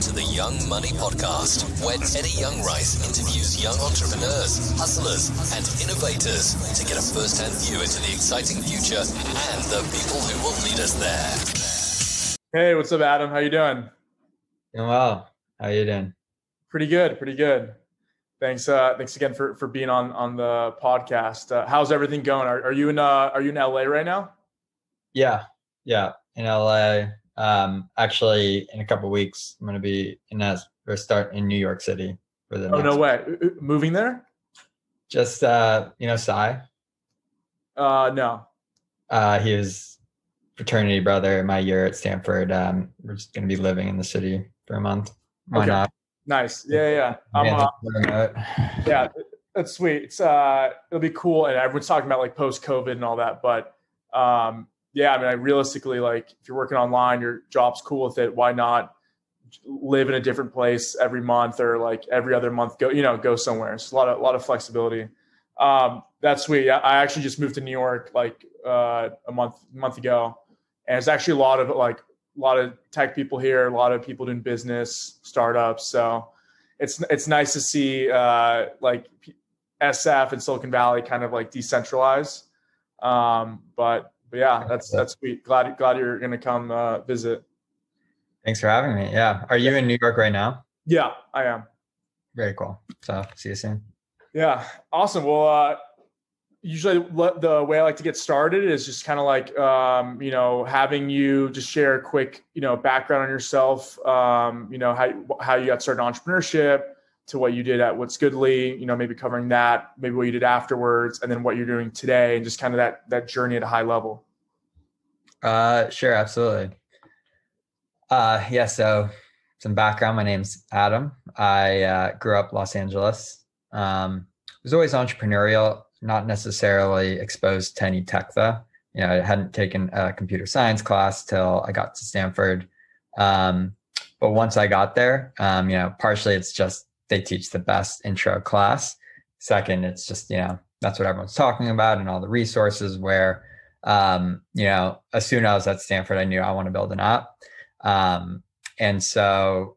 to the Jung Money Podcast, where Teddy Youngrice interviews young entrepreneurs, hustlers, and innovators to get a first-hand view into the exciting future and the people who will lead us there. Hey, what's up, Adam? How you doing? Doing well. How you doing? Pretty good, pretty good. Thanks, uh, thanks again for for being on on the podcast. Uh, how's everything going? Are, are you in uh, Are you in LA right now? Yeah, yeah, in LA. Um, actually, in a couple weeks, I'm gonna be in as or start in New York City for the. Oh no way! Moving there? Just uh, you know, Sai. Uh, no. Uh, he was fraternity brother my year at Stanford. Um, we're just gonna be living in the city for a month. Why Okay. not? Nice. Yeah, yeah. I'm, Yeah, uh, yeah, that's sweet. It's uh, it'll be cool, and everyone's talking about like post COVID and all that. But um, yeah, I mean, I realistically like if you're working online, your job's cool with it. Why not live in a different place every month or like every other month? Go, you know, go somewhere. It's a lot of a lot of flexibility. Um, that's sweet. I actually just moved to New York like uh, a month month ago, and it's actually a lot of like a lot of tech people here, a lot of people doing business, startups. So it's it's nice to see uh, like SF and Silicon Valley kind of like decentralize. Um, but but yeah, that's that's sweet. Glad glad you're gonna come uh, visit. Thanks for having me. Yeah. Are you in New York right now? Yeah, I am. Very cool. So see you soon. Yeah, awesome. Well, uh, usually the way I like to get started is just kind of like um, you know having you just share a quick you know background on yourself. Um, you know how how you got started in entrepreneurship to what you did at Whatsgoodly. You know maybe covering that, maybe what you did afterwards, and then what you're doing today, and just kind of that that journey at a high level. Uh, sure, absolutely. Uh, yeah. So some background. My name's Adam. I uh, grew up Los Angeles. Um, was always entrepreneurial. Not necessarily exposed to any tech though. You know, I hadn't taken a computer science class till I got to Stanford. Um, but once I got there, um, you know, partially it's just they teach the best intro class. Second, it's just you know that's what everyone's talking about and all the resources where um, you know, as soon as I was at Stanford, I knew I want to build an app. Um, and so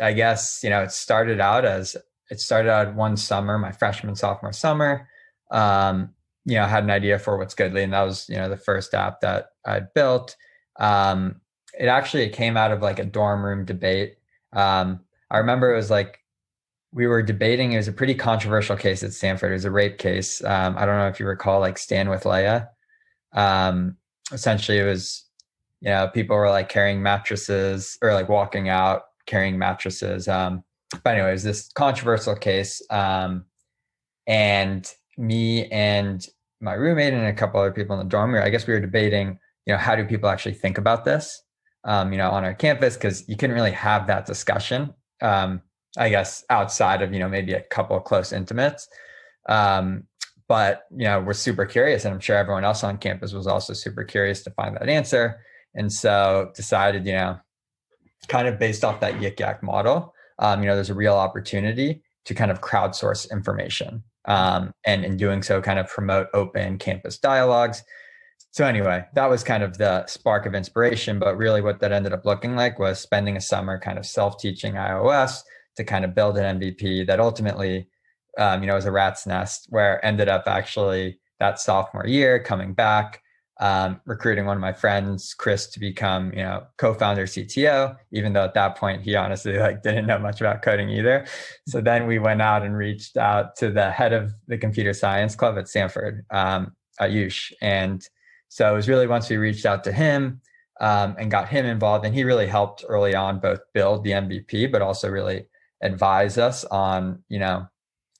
I guess, you know, it started out as it started out one summer, my freshman, sophomore summer. Um, you know, I had an idea for Whatsgoodly, and that was, you know, the first app that I built. Um, it actually came out of like a dorm room debate. Um, I remember it was like we were debating, it was a pretty controversial case at Stanford. It was a rape case. Um, I don't know if you recall like Stan with Leia. Um essentially it was you know people were like carrying mattresses or like walking out carrying mattresses. Um but anyways this controversial case. Um and me and my roommate and a couple other people in the dorm room i guess we were debating you know how do people actually think about this um you know on our campus? Because you couldn't really have that discussion. Um i guess outside of you know maybe a couple close intimates. Um but you know we're super curious and i'm sure everyone else on campus was also super curious to find that answer. And so decided you know kind of based off that yik yak model um, you know there's a real opportunity to kind of crowdsource information um, and in doing so kind of promote open campus dialogues. So anyway that was kind of the spark of inspiration but really what that ended up looking like was spending a summer kind of self-teaching ios to kind of build an mvp that ultimately um, you know, was a rat's nest where ended up actually that sophomore year coming back, um, recruiting one of my friends, Chris, to become, you know, co-founder CTO, even though at that point he honestly like didn't know much about coding either. So then we went out and reached out to the head of the computer science club at Stanford, um, Ayush. And so it was really once we reached out to him um, and got him involved, and he really helped early on both build the MVP, but also really advise us on, you know,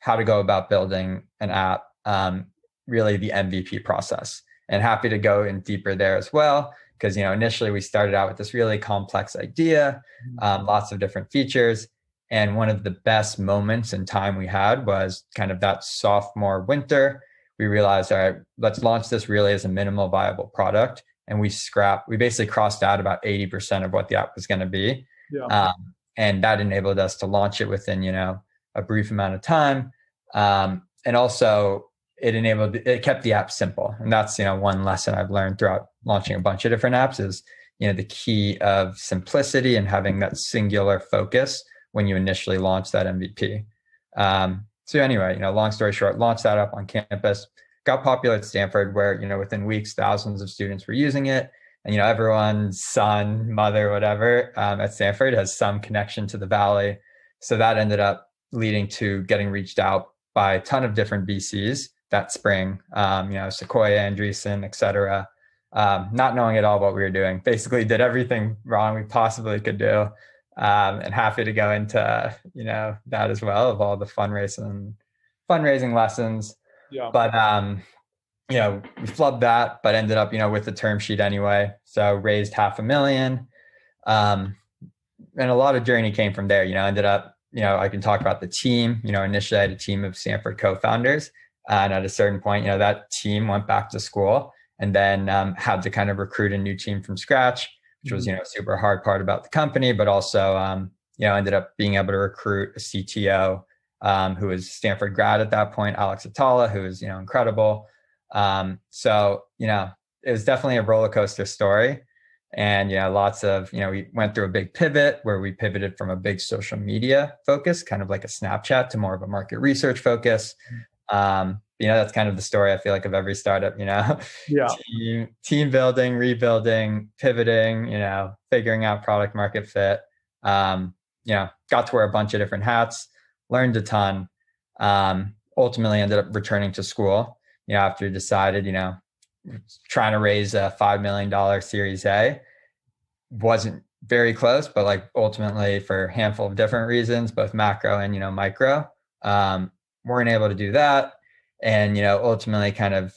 how to go about building an app, um, really the MVP process. And happy to go in deeper there as well, because you know initially we started out with this really complex idea, um, lots of different features, and one of the best moments in time we had was kind of that sophomore winter. We realized, all right, let's launch this really as a minimal viable product, and we scrapped. We basically crossed out about eighty percent of what the app was going to be, Yeah. um, and that enabled us to launch it within you know a brief amount of time. Um, and also it enabled it kept the app simple. And that's you know one lesson i've learned throughout launching a bunch of different apps is you know the key of simplicity and having that singular focus when you initially launch that MVP. Um, so anyway, you know, long story short, launched that up on campus, got popular at Stanford, where you know within weeks thousands of students were using it, you know everyone's son, mother, whatever um, at Stanford has some connection to the Valley. So that ended up leading to getting reached out by a ton of different VCs that spring, um, you know, Sequoia, Andreessen, et cetera, um, not knowing at all what we were doing. Basically, did everything wrong we possibly could do, um, and happy to go into you know that as well of all the fundraising fundraising lessons. Yeah. But um, you know, we flubbed that, but ended up you know with the term sheet anyway. So raised half a million, um, and a lot of journey came from there. You know, ended up you know I can talk about the team. You know, initially I had a team of Stanford co-founders, and at a certain point, you know that team went back to school and then um, had to kind of recruit a new team from scratch, which was mm-hmm. you know super hard part about the company, but also um, you know ended up being able to recruit a CTO um, who was Stanford grad at that point, Alex Atala, who was you know incredible. Um, so you know it was definitely a roller coaster story, and you know lots of you know we went through a big pivot where we pivoted from a big social media focus, kind of like a Snapchat, to more of a market research focus. Mm-hmm. Um, you know that's kind of the story i feel like of every startup you know? Yeah. Team, team building rebuilding pivoting you know figuring out product market fit. Um, you know got to wear a bunch of different hats learned a ton um, ultimately ended up returning to school you know after decided you know trying to raise a five million dollar series a. Wasn't very close but like ultimately for a handful of different reasons both macro and you know micro um, weren't able to do that. And you know ultimately kind of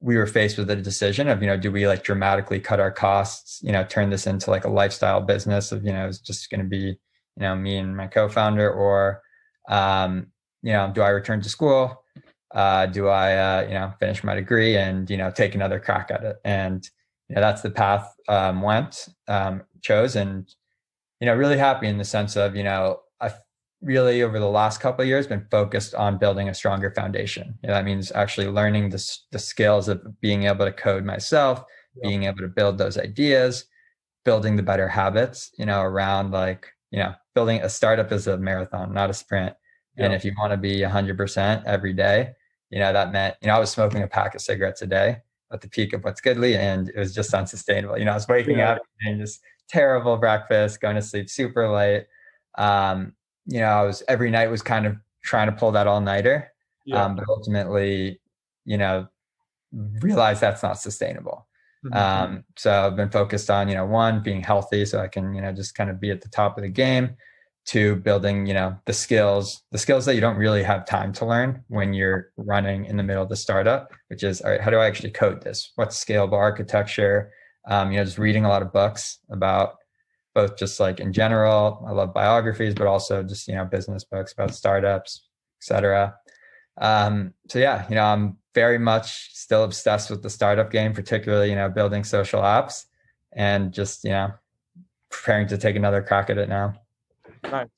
we were faced with a decision of you know do we like dramatically cut our costs you know turn this into like a lifestyle business of you know it's just going to be you know me and my co-founder or um you know do i return to school uh do i uh you know finish my degree and you know take another crack at it and you know that's the path um went um chose and you know really happy in the sense of you know i really over the last couple of years been focused on building a stronger foundation. You know, that means actually learning the, the skills of being able to code myself, yeah. being able to build those ideas, building the better habits, you know, around like, you know, building a startup is a marathon, not a sprint. Yeah. And if you want to be 100% every day, you know, that meant, you know, I was smoking a pack of cigarettes a day at the peak of Whatsgoodly and it was just unsustainable. You know, I was waking yeah. up and just terrible breakfast, going to sleep super late. Um, you know, I was every night was kind of trying to pull that all nighter. Yeah. Um, but ultimately, you know, realize that's not sustainable. Mm-hmm. Um, so I've been focused on, you know, one, being healthy so I can, you know, just kind of be at the top of the game. To building, you know, the skills, the skills that you don't really have time to learn when you're running in the middle of the startup, which is, all right, how do I actually code this? What's scalable architecture? Um, you know, just reading a lot of books about both just like in general. I love biographies, but also just, you know, business books about startups, etc. Um, so yeah, you know, I'm very much still obsessed with the startup game, particularly, you know, building social apps and just, you know, preparing to take another crack at it now. Nice.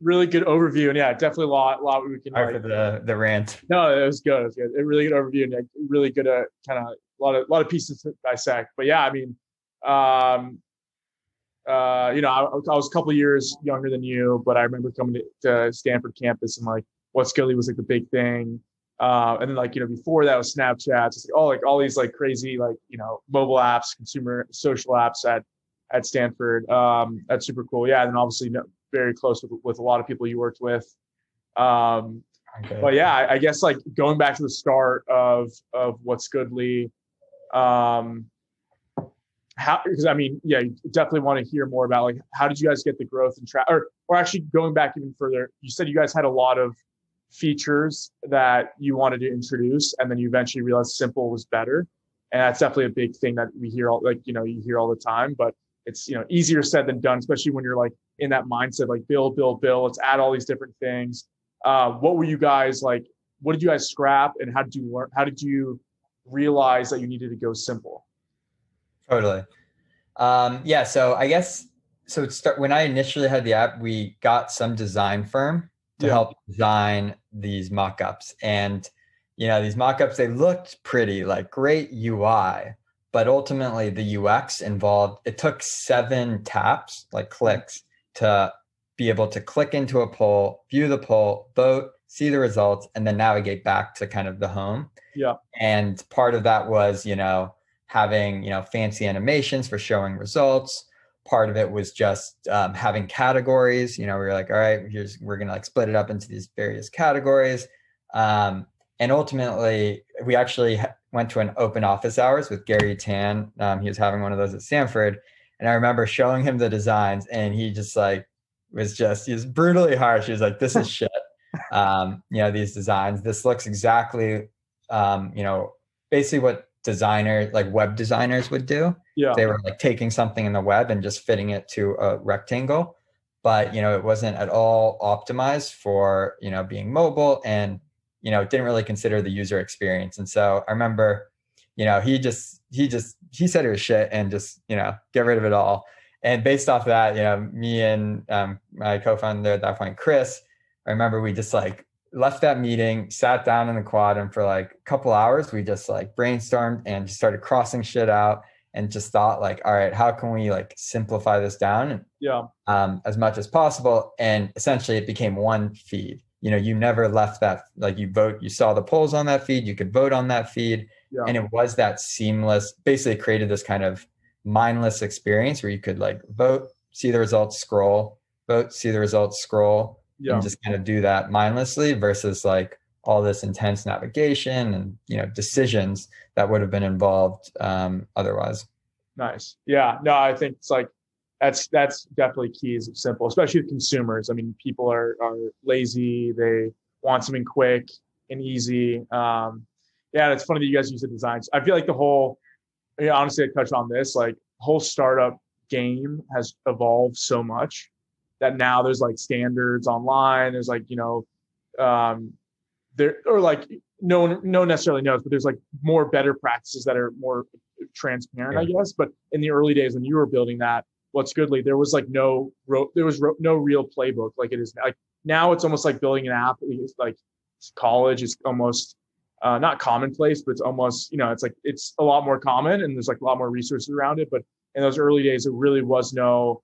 Really good overview. And yeah, definitely a lot, a lot we can like, for the the rant. No, it was good. It was good. A really good overview and really good uh, kind of a lot of a lot of pieces to dissect. But yeah, I mean, um, uh, you know, I, I, was a couple years younger than you, but I remember coming to, to Stanford campus and like what Goodly was like the big thing. Uh, and then like, you know, before that was Snapchat, just like all like all these like crazy, like, you know, mobile apps, consumer social apps at, at Stanford. Um, that's super cool. Yeah. And then obviously know, very close with, with a lot of people you worked with. Um, okay. but yeah, I, I, guess like going back to the start of, of Whatsgoodly, um, how because I mean, yeah, you definitely want to hear more about like how did you guys get the growth and track or or actually going back even further, you said you guys had a lot of features that you wanted to introduce and then you eventually realized simple was better. And that's definitely a big thing that we hear all like, you know, you hear all the time, but it's you know easier said than done, especially when you're like in that mindset, like build, build, build, let's add all these different things. Uh, what were you guys like? What did you guys scrap and how did you learn how did you realize that you needed to go simple? Totally. Um, yeah. So I guess so. Start when I initially had the app, we got some design firm to yeah. help design these mock-ups, and you know these mock-ups they looked pretty, like great UI, but ultimately the UX involved it took seven taps, like clicks, to be able to click into a poll, view the poll, vote, see the results, and then navigate back to kind of the home. Yeah. And part of that was, you know, having, you know, fancy animations for showing results. Part of it was just um, having categories. You know, we were like, all right, here's we're gonna like split it up into these various categories. Um, and ultimately, we actually went to an open office hours with Garry Tan. Um, he was having one of those at Stanford, and I remember showing him the designs, and he just like was just he was brutally harsh. He was like, "This is shit." Um, you know, these designs. This looks exactly, um, you know, basically what designers like web designers would do. Yeah. They were like taking something in the web and just fitting it to a rectangle, but you know, it wasn't at all optimized for you know being mobile and you know didn't really consider the user experience. And so I remember, you know, he just he just he said it was shit and just you know get rid of it all and based off of that, you know, me and um, my co-founder at that point, Chris, I remember we just like left that meeting, sat down in the quad, and for like a couple hours, we just like brainstormed and just started crossing shit out, and just thought like, all right, how can we like simplify this down? Yeah. Um, as much as possible, and essentially, it became one feed. You know, you never left that like you vote, you saw the polls on that feed, you could vote on that feed, Yeah. and it was that seamless. Basically, created this kind of mindless experience where you could like vote, see the results, scroll, vote, see the results, scroll, Yeah. and just kind of do that mindlessly versus like all this intense navigation and you know decisions that would have been involved um, otherwise. Nice. Yeah. No, I think it's like that's that's definitely key. Is simple, especially with consumers. I mean, people are are lazy. They want something quick and easy. Um, yeah, it's funny that you guys use the designs. I feel like the whole, I mean, honestly, I touched on this. Like, whole startup game has evolved so much that now there's like standards online. There's like you know, um, there or like no one no one necessarily knows, but there's like more better practices that are more transparent, I guess. But in the early days when you were building that, Whatsgoodly, there was like no there was no real playbook like it is now. like now. It's almost like building an app. It's like college is almost uh, not commonplace, but it's almost you know it's like it's a lot more common and there's like a lot more resources around it. But in those early days, there really was no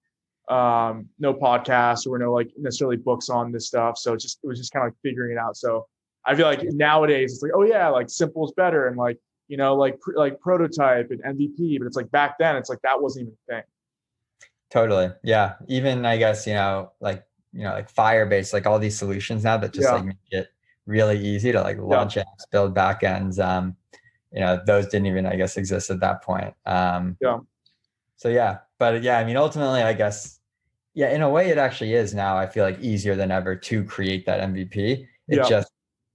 um no podcasts or no like necessarily books on this stuff so just it was just kind of like figuring it out so i feel like nowadays it's like oh yeah like simple is better and like you know like like prototype and mvp but it's like back then it's like that wasn't even a thing Totally, yeah. Even I guess you know like you know like Firebase, like all these solutions now that just Yeah. like make it really easy to like launch apps, build backends. Um, you know those didn't even I guess exist at that point. Um, Yeah. So yeah, but yeah, I mean ultimately I guess yeah, in a way it actually is now. I feel like easier than ever to create that MVP. It Yeah. just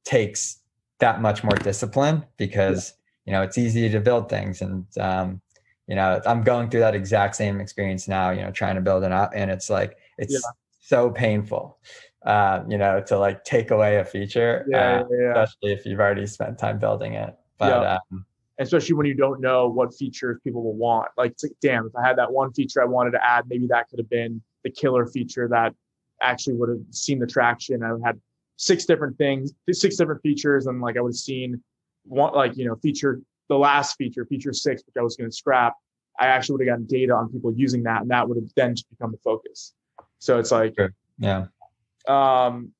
takes that much more discipline because you know it's easy to build things and um, you know i'm going through that exact same experience now you know trying to build an app and it's like it's Yeah. so painful uh, you know to like take away a feature yeah uh, yeah, especially if you've already spent time building it but Yeah. um, especially when you don't know what features people will want like it's like damn if i had that one feature i wanted to add maybe that could have been the killer feature that actually would have seen the traction i had six different things six different features and like i would have seen one like you know feature the last feature feature six which i was going to scrap i actually would have gotten data on people using that and that would have then become the focus. So it's like yeah. Um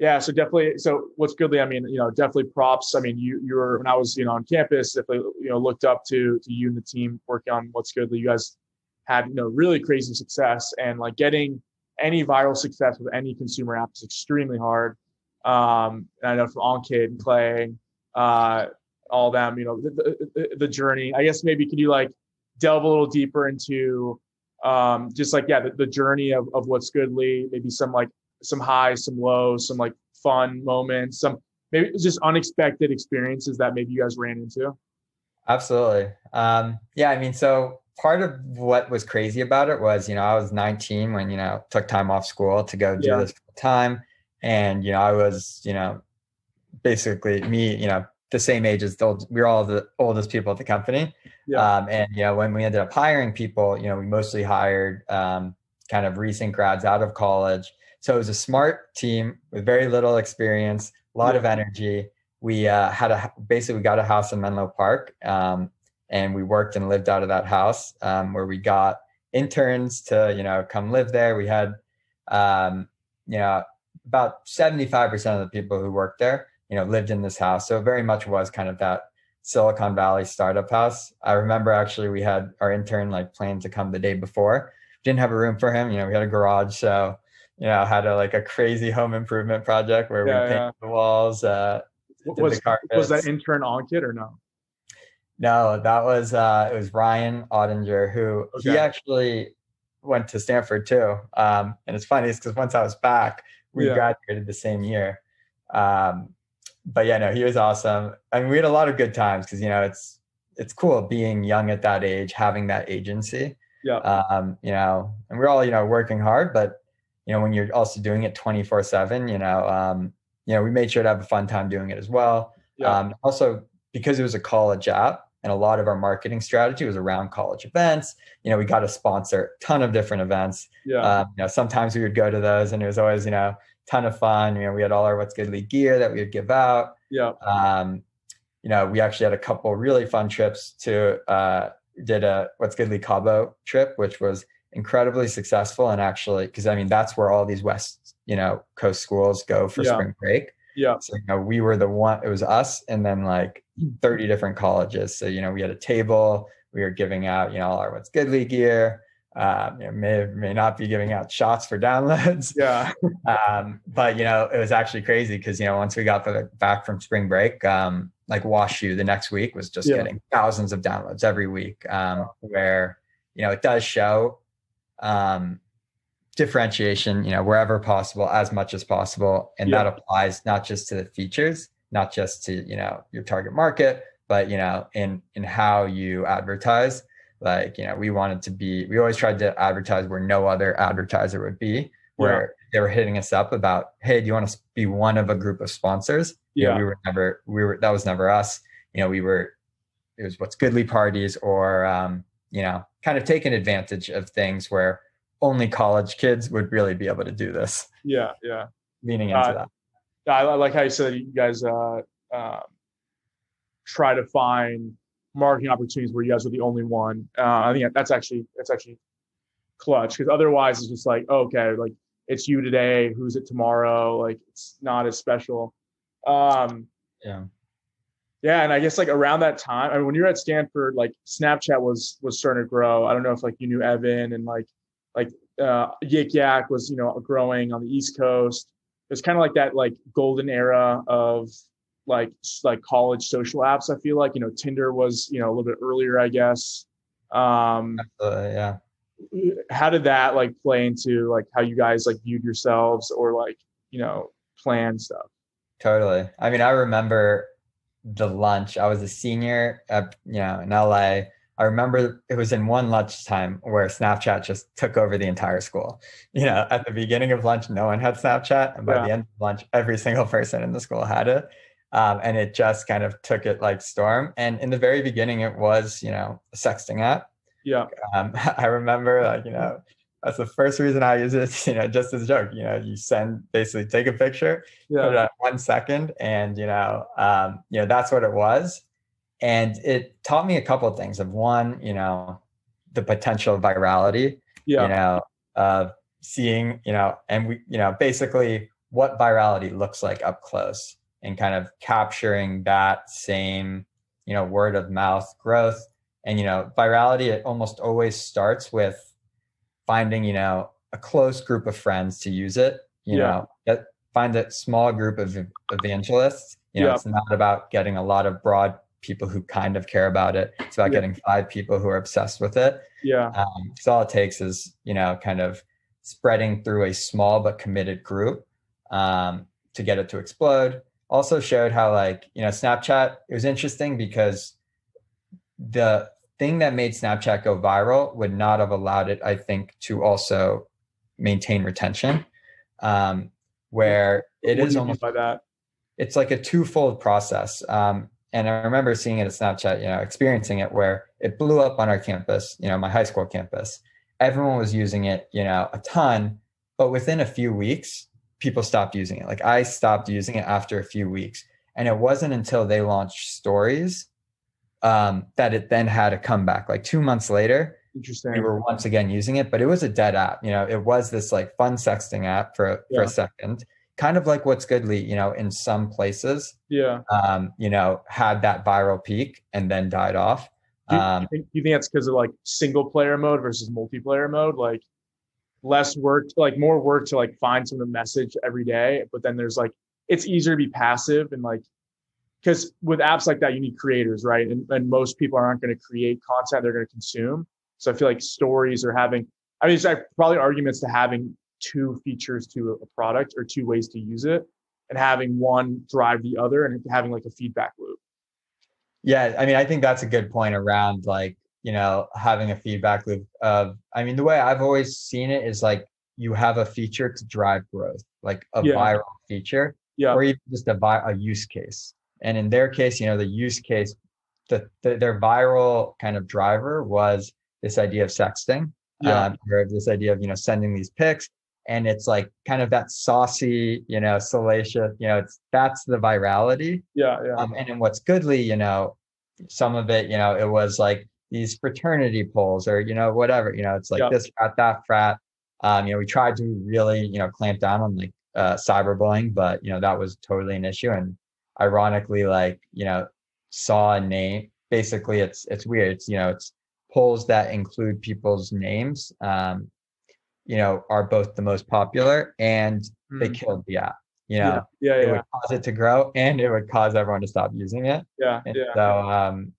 yeah so definitely so Whatsgoodly i mean you know definitely props. I mean you you were when i was you know on campus definitely you know looked up to to you and the team working on Whatsgoodly you guys had you know really crazy success and like getting any viral success with any consumer app is extremely hard. Um and i know from onkid and clay uh all them you know the, the, the journey i guess maybe could you like delve a little deeper into um just like yeah the, the journey of, of Whatsgoodly maybe some like some highs, some lows, some like fun moments, some maybe just unexpected experiences that maybe you guys ran into? Absolutely. Um, yeah, I mean, so part of what was crazy about it was, you know, I was 19 when, you know, took time off school to go do Yeah. this full time. And, you know, I was, you know, basically me, you know, the same age as the we were all the oldest people at the company. Yeah. Um, and, you know, when we ended up hiring people, you know, we mostly hired um, kind of recent grads out of college. So it was a smart team with very little experience, a lot Yeah. of energy. We uh, had a basically we got a house in Menlo Park, um, and we worked and lived out of that house um, where we got interns to you know come live there. We had um, you know about seventy five percent of the people who worked there you know lived in this house, so it very much was kind of that Silicon Valley startup house. I remember actually we had our intern like planned to come the day before. Didn't have a room for him. You know, we had a garage, so you know had a like a crazy home improvement project where yeah, we painted yeah. the walls. Uh, was was that intern on kid or no? No, that was uh, it was Ryan Ottinger who okay. he actually went to Stanford too. Um, and it's funny because once I was back, we yeah. graduated the same year. Um, but yeah, no, he was awesome. I mean, we had a lot of good times because you know it's it's cool being young at that age, having that agency. Yeah. Um, you know, and we're all you know working hard, but you know when you're also doing it twenty four seven, you know, um, you know, we made sure to have a fun time doing it as well. Yeah. Um, also because it was a college app and a lot of our marketing strategy was around college events you know we got to sponsor a ton of different events yeah um, you know sometimes we would go to those and it was always you know ton of fun you know we had all our Whatsgoodly gear that we would give out yeah um you know we actually had a couple really fun trips to uh did a Whatsgoodly cabo trip which was incredibly successful and actually because i mean that's where all these west you know coast schools go for yeah. spring break yeah so you know we were the one it was us and then like 30 different colleges. So, you know, we had a table, we were giving out, you know, all our Whatsgoodly gear. Know, may may not be giving out shots for downloads. Yeah. um, but you know, it was actually crazy because you know, once we got the, back from spring break, um, like WashU the next week was just yeah. getting thousands of downloads every week. Um, where you know, it does show um differentiation, you know, wherever possible, as much as possible, and yeah. that applies not just to the features, not just to you know your target market but you know in in how you advertise like you know we wanted to be we always tried to advertise where no other advertiser would be where yeah. they were hitting us up about hey do you want to be one of a group of sponsors? Yeah you know, we were never we were that was never us. You know we were it was Whatsgoodly parties or um you know kind of taking advantage of things where only college kids would really be able to do this. Yeah yeah. Leaning into uh, that. I, I like how you said you guys uh, um, try to find marketing opportunities where you guys are the only one. Uh, I think that's actually that's actually clutch because otherwise it's just like okay, like it's you today, who's it tomorrow? Like it's not as special. Um, yeah. Yeah, and I guess like around that time, I mean, when you were at Stanford, like Snapchat was was starting to grow. I don't know if like you knew Evan and like like uh, Yik Yak was you know growing on the East Coast it's kind of like that like golden era of like like college social apps. I feel like you know Tinder was you know a little bit earlier, I guess. Um, uh, yeah. How did that like play into like how you guys like viewed yourselves or like you know plan stuff? Totally. I mean, I remember the lunch. I was a senior at you know in LA I remember it was in one lunchtime where Snapchat just took over the entire school. You know, at the beginning of lunch, no one had Snapchat, and by yeah. the end of lunch, every single person in the school had it. Um, and it just kind of took it like storm. And in the very beginning, it was you know a sexting app. Yeah. Um, I remember like you know that's the first reason I use it. You know, just as a joke. You know, you send basically take a picture, yeah. put it one second, and you know, um, you know that's what it was and it taught me a couple of things of one you know the potential virality yeah. you know of seeing you know and we you know basically what virality looks like up close and kind of capturing that same you know word of mouth growth and you know virality it almost always starts with finding you know a close group of friends to use it you yeah. know get, find a small group of evangelists you know yeah. it's not about getting a lot of broad people who kind of care about it. It's about yeah. getting five people who are obsessed with it. Yeah. Um, so all it takes is, you know, kind of spreading through a small but committed group um, to get it to explode. Also showed how like, you know, Snapchat, it was interesting because the thing that made Snapchat go viral would not have allowed it, I think, to also maintain retention. Um, where it what is almost by that. It's like a twofold process. Um, and I remember seeing it at Snapchat, you know, experiencing it where it blew up on our campus, you know, my high school campus. Everyone was using it, you know, a ton, but within a few weeks, people stopped using it. Like I stopped using it after a few weeks. And it wasn't until they launched stories um, that it then had a comeback. Like two months later, Interesting. we were once again using it, but it was a dead app. You know, it was this like fun sexting app for for a second, kind of like Whatsgoodly. You know, in some places, yeah. um, you know, had that viral peak and then died off. Do you, Um, you think, you think that's because of like single player mode versus multiplayer mode? Like less work, like more work to like find some of the message every day, but then there's like it's easier to be passive and like because with apps like that you need creators, right? And, and most people aren't going to create content; they're going to consume. So I feel like stories are having. I mean, it's like probably arguments to having two features to a product or two ways to use it, and having one drive the other, and having like a feedback loop. Yeah, I mean, I think that's a good point around like, you know, having a feedback loop of, I mean, the way I've always seen it is like you have a feature to drive growth, like a Yeah. viral feature Yeah, or even just a, vi- a use case. And in their case, you know, the use case, the, the their viral kind of driver was this idea of sexting, yeah, um, or this idea of, you know, sending these pics. And it's like kind of that saucy, you know, salacious, you know, it's that's the virality. yeah, yeah. Um, and in Whatsgoodly, you know, some of it, you know, it was like these fraternity polls or, you know, whatever, you know, it's like this frat, that frat. Um, you know, we tried to really, you know, clamp down on like uh, cyberbullying, but, you know, that was totally an issue. And ironically, like, you know, saw a name, basically it's, it's weird. It's, you know, it's polls that include people's names, um, you know, are both the most popular and they Mhm. killed the app, you know, yeah, it yeah, would cause it to grow and it would cause everyone to stop using it. yeah, And yeah. so, um,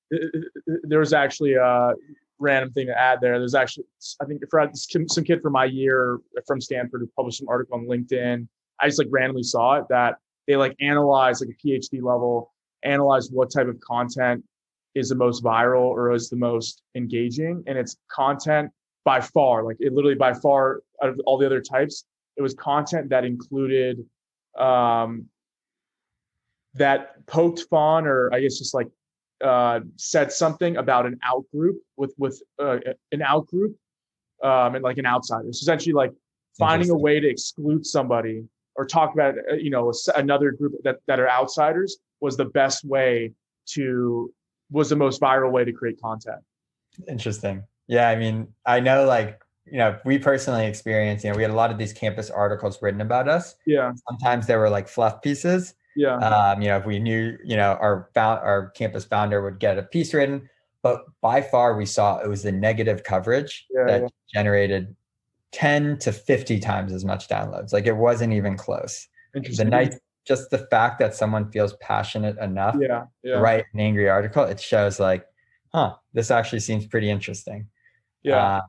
there was actually a random thing to add there. There's actually, I think, for some some kid from my year from Stanford who published an article on LinkedIn. I just like randomly saw it that they like analyze like a PhD level, analyze what type of content is the most viral or is the most engaging, and it's content by far, like it literally by far out of all the other types, it was content that included um, that poked fun or I guess just like uh, said something about an out group with with uh, an out group um, and like an outsider. It's essentially like finding a way to exclude somebody or talk about uh, you know another group that that are outsiders was the best way to was the most viral way to create content. interesting. Yeah. I mean, I know like, you know, we personally experienced, you know, we had a lot of these campus articles written about us. Yeah, Sometimes they were like fluff pieces. yeah, Um, you know, if we knew, you know, our found, our campus founder would get a piece written, but by far we saw it was the negative coverage Yeah, that yeah. generated 10 to 50 times as much downloads. Like it wasn't even close. The night, just the fact that someone feels passionate enough yeah, to write an angry article, it shows like, huh, this actually seems pretty interesting. yeah, Um,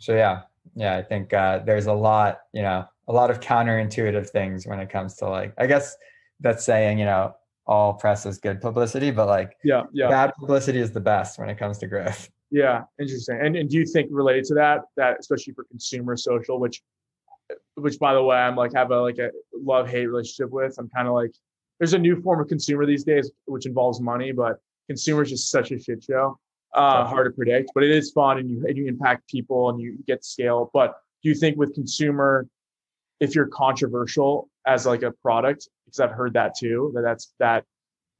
so yeah, yeah, I think uh, there's a lot, you know, a lot of counterintuitive things when it comes to like, I guess that's saying, you know, all press is good publicity, but like yeah, yeah. bad publicity is the best when it comes to growth. Yeah, interesting. And and do you think related to that, that especially for consumer social, which which by the way, I'm like have a like a love hate relationship with. I'm kind of like there's a new form of consumer these days which involves money, but consumer is just such a shit show. Uh, hard to predict, but it is fun and you and you impact people and you get scale. But do you think with consumer, if you're controversial as like a product, because I've heard that too, that that's that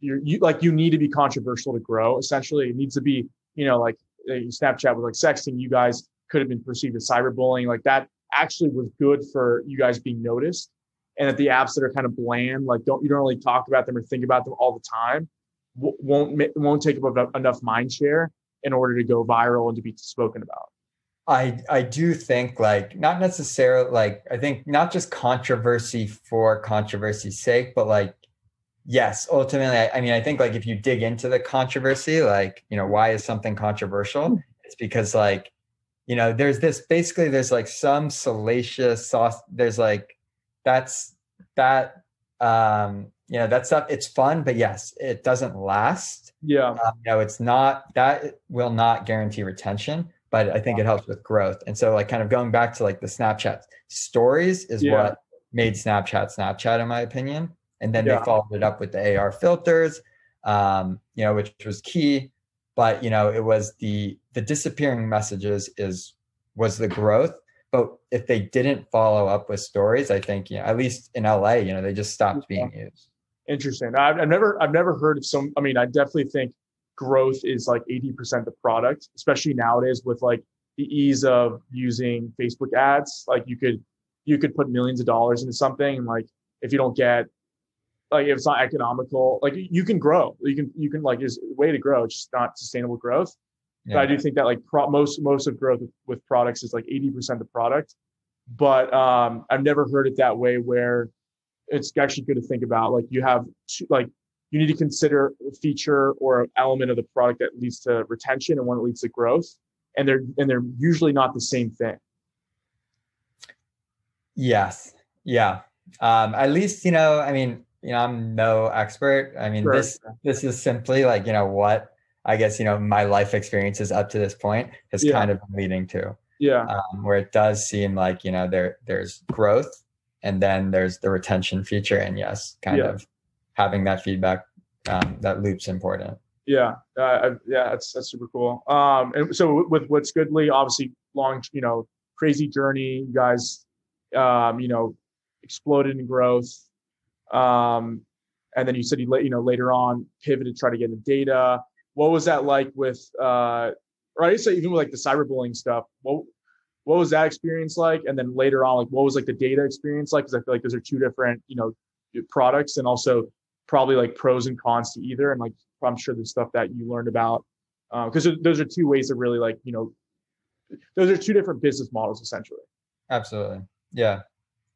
you're you like you need to be controversial to grow. Essentially, it needs to be you know like uh, Snapchat was like sexting. You guys could have been perceived as cyberbullying. Like that actually was good for you guys being noticed. And that the apps that are kind of bland, like don't you don't really talk about them or think about them all the time, won't won't take up enough mind share in order to go viral and to be spoken about. I I do think like not necessarily like I think not just controversy for controversy's sake, but like yes, ultimately I, I mean I think like if you dig into the controversy, like you know why is something controversial? It's because like you know there's this basically there's like some salacious sauce. There's like that's that um you know that stuff. It's fun, but yes, it doesn't last. Yeah, Um, you know, it's not that will not guarantee retention, but I think it helps with growth. And so, like, kind of going back to like the Snapchat stories is Yeah. what made Snapchat Snapchat, in my opinion. And then Yeah. they followed it up with the AR filters, um, you know, which was key. But you know, it was the the disappearing messages is was the growth. But if they didn't follow up with stories, I think you know, at least in LA, you know, they just stopped being used. Interesting. I've, I've never I've never heard of some. I mean, I definitely think growth is like 80% the product, especially nowadays with like the ease of using Facebook ads. Like you could you could put millions of dollars into something and like if you don't get like if it's not economical, like you can grow. You can you can like there's a way to grow, it's just not sustainable growth. Yeah. But I do think that like pro- most most of growth with, with products is like 80% the product. But um I've never heard it that way where it's actually good to think about. Like you have two, like you need to consider a feature or an element of the product that leads to retention and one that leads to growth. And they're and they're usually not the same thing. Yes. Yeah. Um, at least, you know, I mean, you know, I'm no expert. I mean, sure. this this is simply like, you know, what I guess, you know, my life experiences up to this point has yeah. kind of been leading to. Yeah. Um, where it does seem like, you know, there there's growth and then there's the retention feature. And yes, kind yeah. of having that feedback, um, that loop's important. Yeah. Uh, yeah, that's that's super cool. Um, and so with Whatsgoodly, obviously long, you know, crazy journey. You guys um, you know, exploded in growth. Um, and then you said you, you know, later on pivoted try to get the data. What was that like with, uh, or I say even with like the cyberbullying stuff, what, what was that experience like? And then later on, like what was like the data experience like? Cause I feel like those are two different, you know, products and also probably like pros and cons to either. And like, I'm sure there's stuff that you learned about, because uh, those are two ways to really like, you know, those are two different business models essentially. Absolutely. Yeah.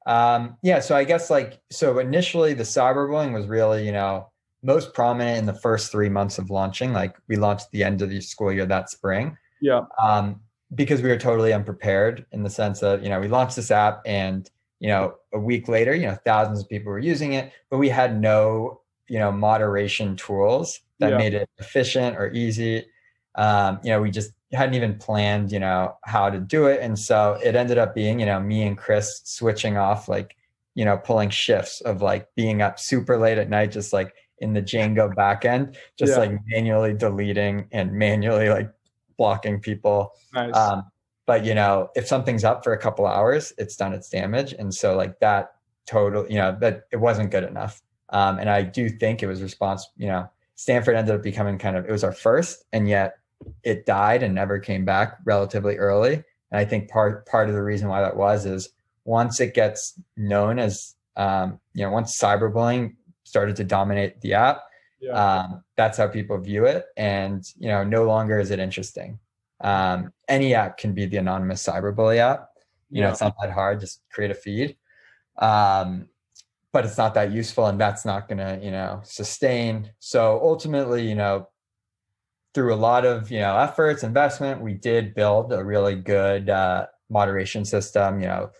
Um, yeah. So I guess like, so initially the cyberbullying was really, you know, most prominent in the first three months of launching. Like we launched the end of the school year that spring. Yeah. Um, because we were totally unprepared in the sense that, you know, we launched this app and, you know, a week later, you know, thousands of people were using it, but we had no, you know, moderation tools that yeah. made it efficient or easy. Um, you know, we just hadn't even planned, you know, how to do it. And so it ended up being, you know, me and Chris switching off, like, you know, pulling shifts of like being up super late at night, just like in the Django backend, just yeah. like manually deleting and manually like blocking people. Nice. Um, but you know, if something's up for a couple hours, it's done its damage. And so like that total, you know, that it wasn't good enough. Um, and I do think it was response, you know, Stanford ended up becoming kind of, it was our first, and yet it died and never came back relatively early. And I think part part of the reason why that was is once it gets known as um, you know once cyberbullying started to dominate the app, yeah. um, that's how people view it, and you know no longer is it interesting. Um, any app can be the anonymous cyberbully app. You yeah. know it's not that hard. Just create a feed. Um, but it's not that useful and that's not going to you know sustain so ultimately you know through a lot of you know efforts investment we did build a really good uh, moderation system you know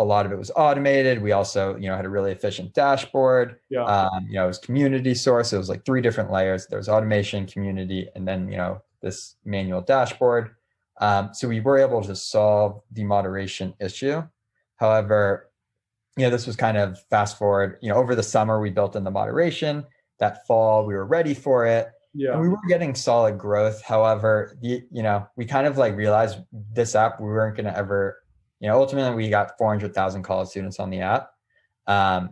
a lot of it was automated. We also you know had a really efficient dashboard. Yeah. um, you know it was community source. It was like three different layers. There was automation community and then you know this manual dashboard. Um, so we were able to solve the moderation issue. However you know this was kind of fast forward you know over the summer we built in the moderation. That fall we were ready for it. Yeah. And we were getting solid growth. However, the, you know, we kind of like realized this app, we weren't going to ever, you know, ultimately we got 400,000 college students on the app. Um,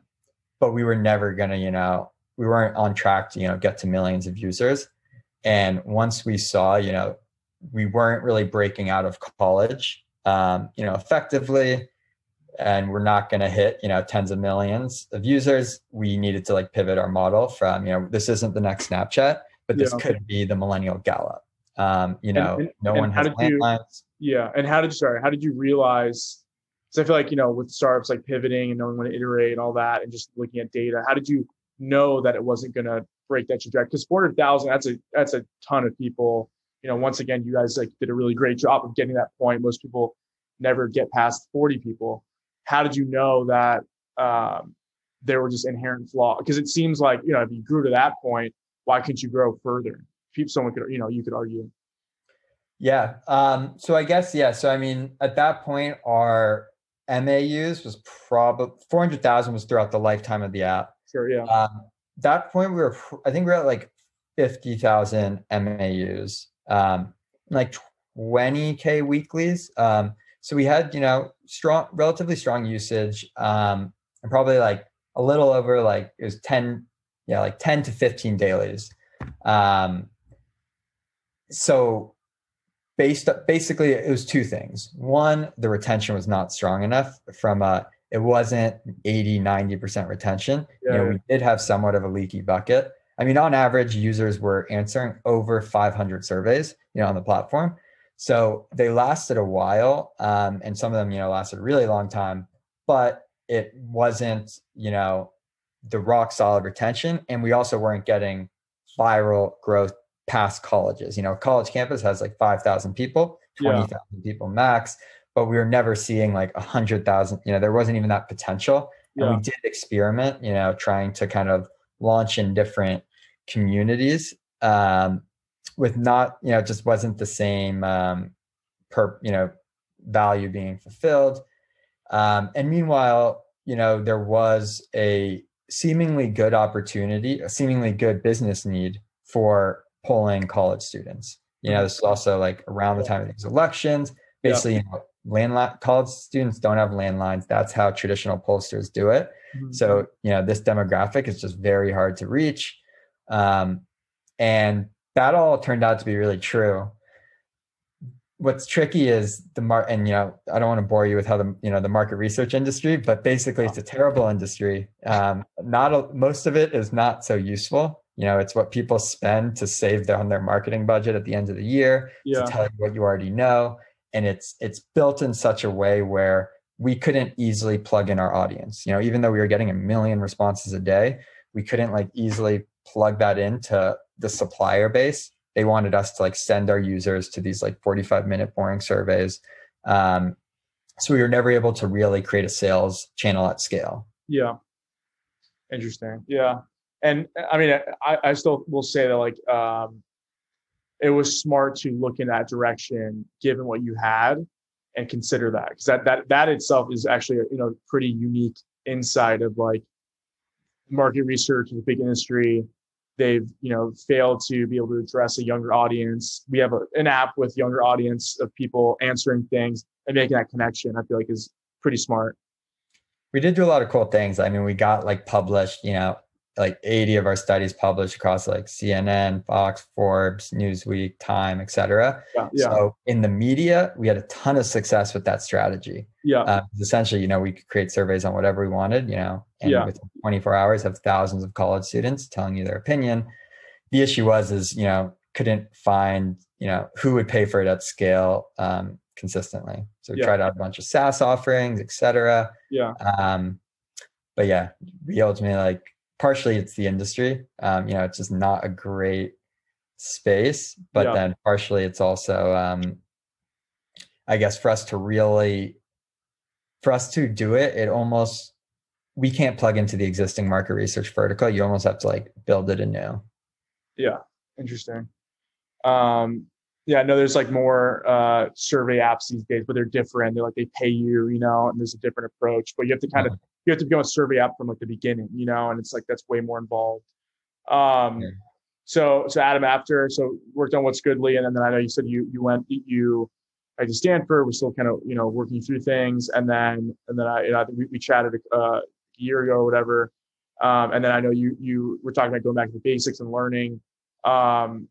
but we were never going to, you know, we weren't on track to, you know, get to millions of users. And once we saw, you know, we weren't really breaking out of college, um, you know, effectively, and we're not going to hit, you know, tens of millions of users, we needed to like pivot our model from, you know, this isn't the next Snapchat but this yeah. could be the millennial Gallup. Um, you know, and, and, no one has landlines. You, yeah, and how did you sorry? How did you realize? Because I feel like you know, with startups like pivoting and knowing when to iterate and all that, and just looking at data, how did you know that it wasn't going to break that trajectory? Because four hundred thousand, that's a that's a ton of people. You know, once again, you guys like did a really great job of getting that point. Most people never get past forty people. How did you know that um, there were just inherent flaws? Because it seems like you know, if you grew to that point, why couldn't you grow further? People, someone could, you know, you could argue. Yeah. Um, so I guess, yeah. So, I mean, at that point, our MAUs was probably 400,000 was throughout the lifetime of the app. Sure. Yeah. Um, that point, we were, I think we are at like 50,000 MAUs, um, like 20K weeklies. Um, so we had, you know, strong, relatively strong usage, um, and probably like a little over like it was 10 yeah, like 10 to 15 dailies. Um, so based basically it was two things. One the retention was not strong enough from a it wasn't 80 90% retention. Yeah, you know we did have somewhat of a leaky bucket. I mean on average users were answering over 500 surveys you know on the platform. So they lasted a while um, and some of them you know lasted a really long time but it wasn't you know the rock solid retention and we also weren't getting viral growth past colleges. You know, college campus has like 5,000 people, 20,000 yeah. people max, but we were never seeing like 100,000. You know, there wasn't even that potential. And yeah. we did experiment, you know, trying to kind of launch in different communities um, with not, you know, just wasn't the same um, per, you know, value being fulfilled. Um, and meanwhile, you know, there was a seemingly good opportunity, a seemingly good business need for polling college students. You know, this is also like around the time of these elections. Basically, yeah. you know, landline college students don't have landlines. That's how traditional pollsters do it. Mm-hmm. So, you know, this demographic is just very hard to reach. Um, and that all turned out to be really true. What's tricky is the mar and you know, I don't want to bore you with how the you know the market research industry, but basically it's a terrible industry. Um, not a, most of it is not so useful you know it's what people spend to save their, on their marketing budget at the end of the year yeah. to tell you what you already know. And it's it's built in such a way where we couldn't easily plug in our audience. You know even though we were getting a million responses a day we couldn't like easily plug that into the supplier base. They wanted us to like send our users to these like 45 minute boring surveys. Um, so we were never able to really create a sales channel at scale. Yeah. Interesting. Yeah and I mean, I, I still will say that like um, it was smart to look in that direction given what you had and consider that because that that that itself is actually a, you know pretty unique insight of like market research is a big industry. They've you know failed to be able to address a younger audience. We have a, an app with younger audience of people answering things and making that connection. I feel like is pretty smart. We did do a lot of cool things. I mean, we got like published, you know, like 80 of our studies published across like CNN, Fox, Forbes, Newsweek, Time, etc. Yeah, yeah. So in the media, we had a ton of success with that strategy. Yeah. Uh, essentially, you know, we could create surveys on whatever we wanted, you know, and yeah. within 24 hours have thousands of college students telling you their opinion. The issue was, is, you know, couldn't find, you know, who would pay for it at scale um, consistently. So we yeah. tried out a bunch of SaaS offerings, etc. Yeah. Um, but yeah, we ultimately like partially it's the industry. Um, you know, it's just not a great space, but yeah. then partially it's also, um, I guess, for us to really, for us to do it, it almost we can't plug into the existing market research vertical. You almost have to like build it anew. Yeah, interesting. Um, yeah, no, there's like more uh, survey apps these days, but they're different. They're like they pay you, you know, and there's a different approach. But you have to kind of uh-huh you have to become a survey app from like the beginning, you know, and it's like that's way more involved. Um, yeah. so so Adam, after so worked on Whatsgoodly, and then I know you said you you went you like to Stanford. We're still kind of you know working through things, and then and then I you know, we, we chatted uh, a year ago or whatever, um, and then I know you you were talking about going back to the basics and learning. Um,